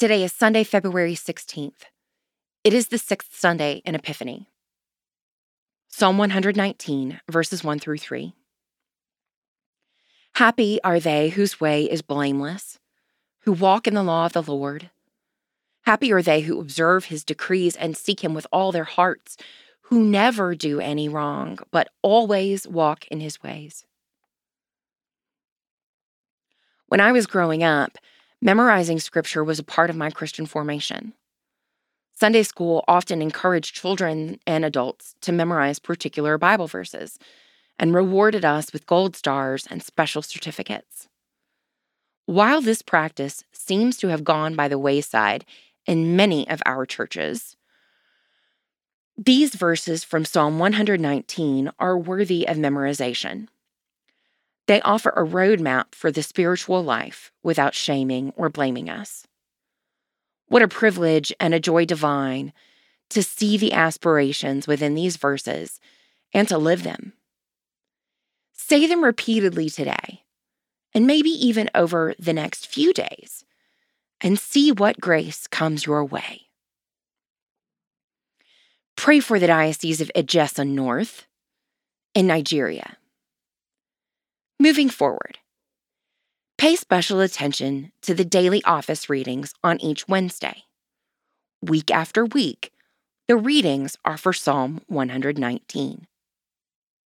Today is Sunday, February 16th. It is the sixth Sunday in Epiphany. Psalm 119, verses 1 through 3. Happy are they whose way is blameless, who walk in the law of the Lord. Happy are they who observe his decrees and seek him with all their hearts, who never do any wrong, but always walk in his ways. When I was growing up, Memorizing scripture was a part of my Christian formation. Sunday school often encouraged children and adults to memorize particular Bible verses and rewarded us with gold stars and special certificates. While this practice seems to have gone by the wayside in many of our churches, these verses from Psalm 119 are worthy of memorization. They offer a roadmap for the spiritual life without shaming or blaming us. What a privilege and a joy divine to see the aspirations within these verses and to live them. Say them repeatedly today, and maybe even over the next few days, and see what grace comes your way. Pray for the Diocese of Edessa North in Nigeria. Moving forward, pay special attention to the daily office readings on each Wednesday. Week after week, the readings are for Psalm 119.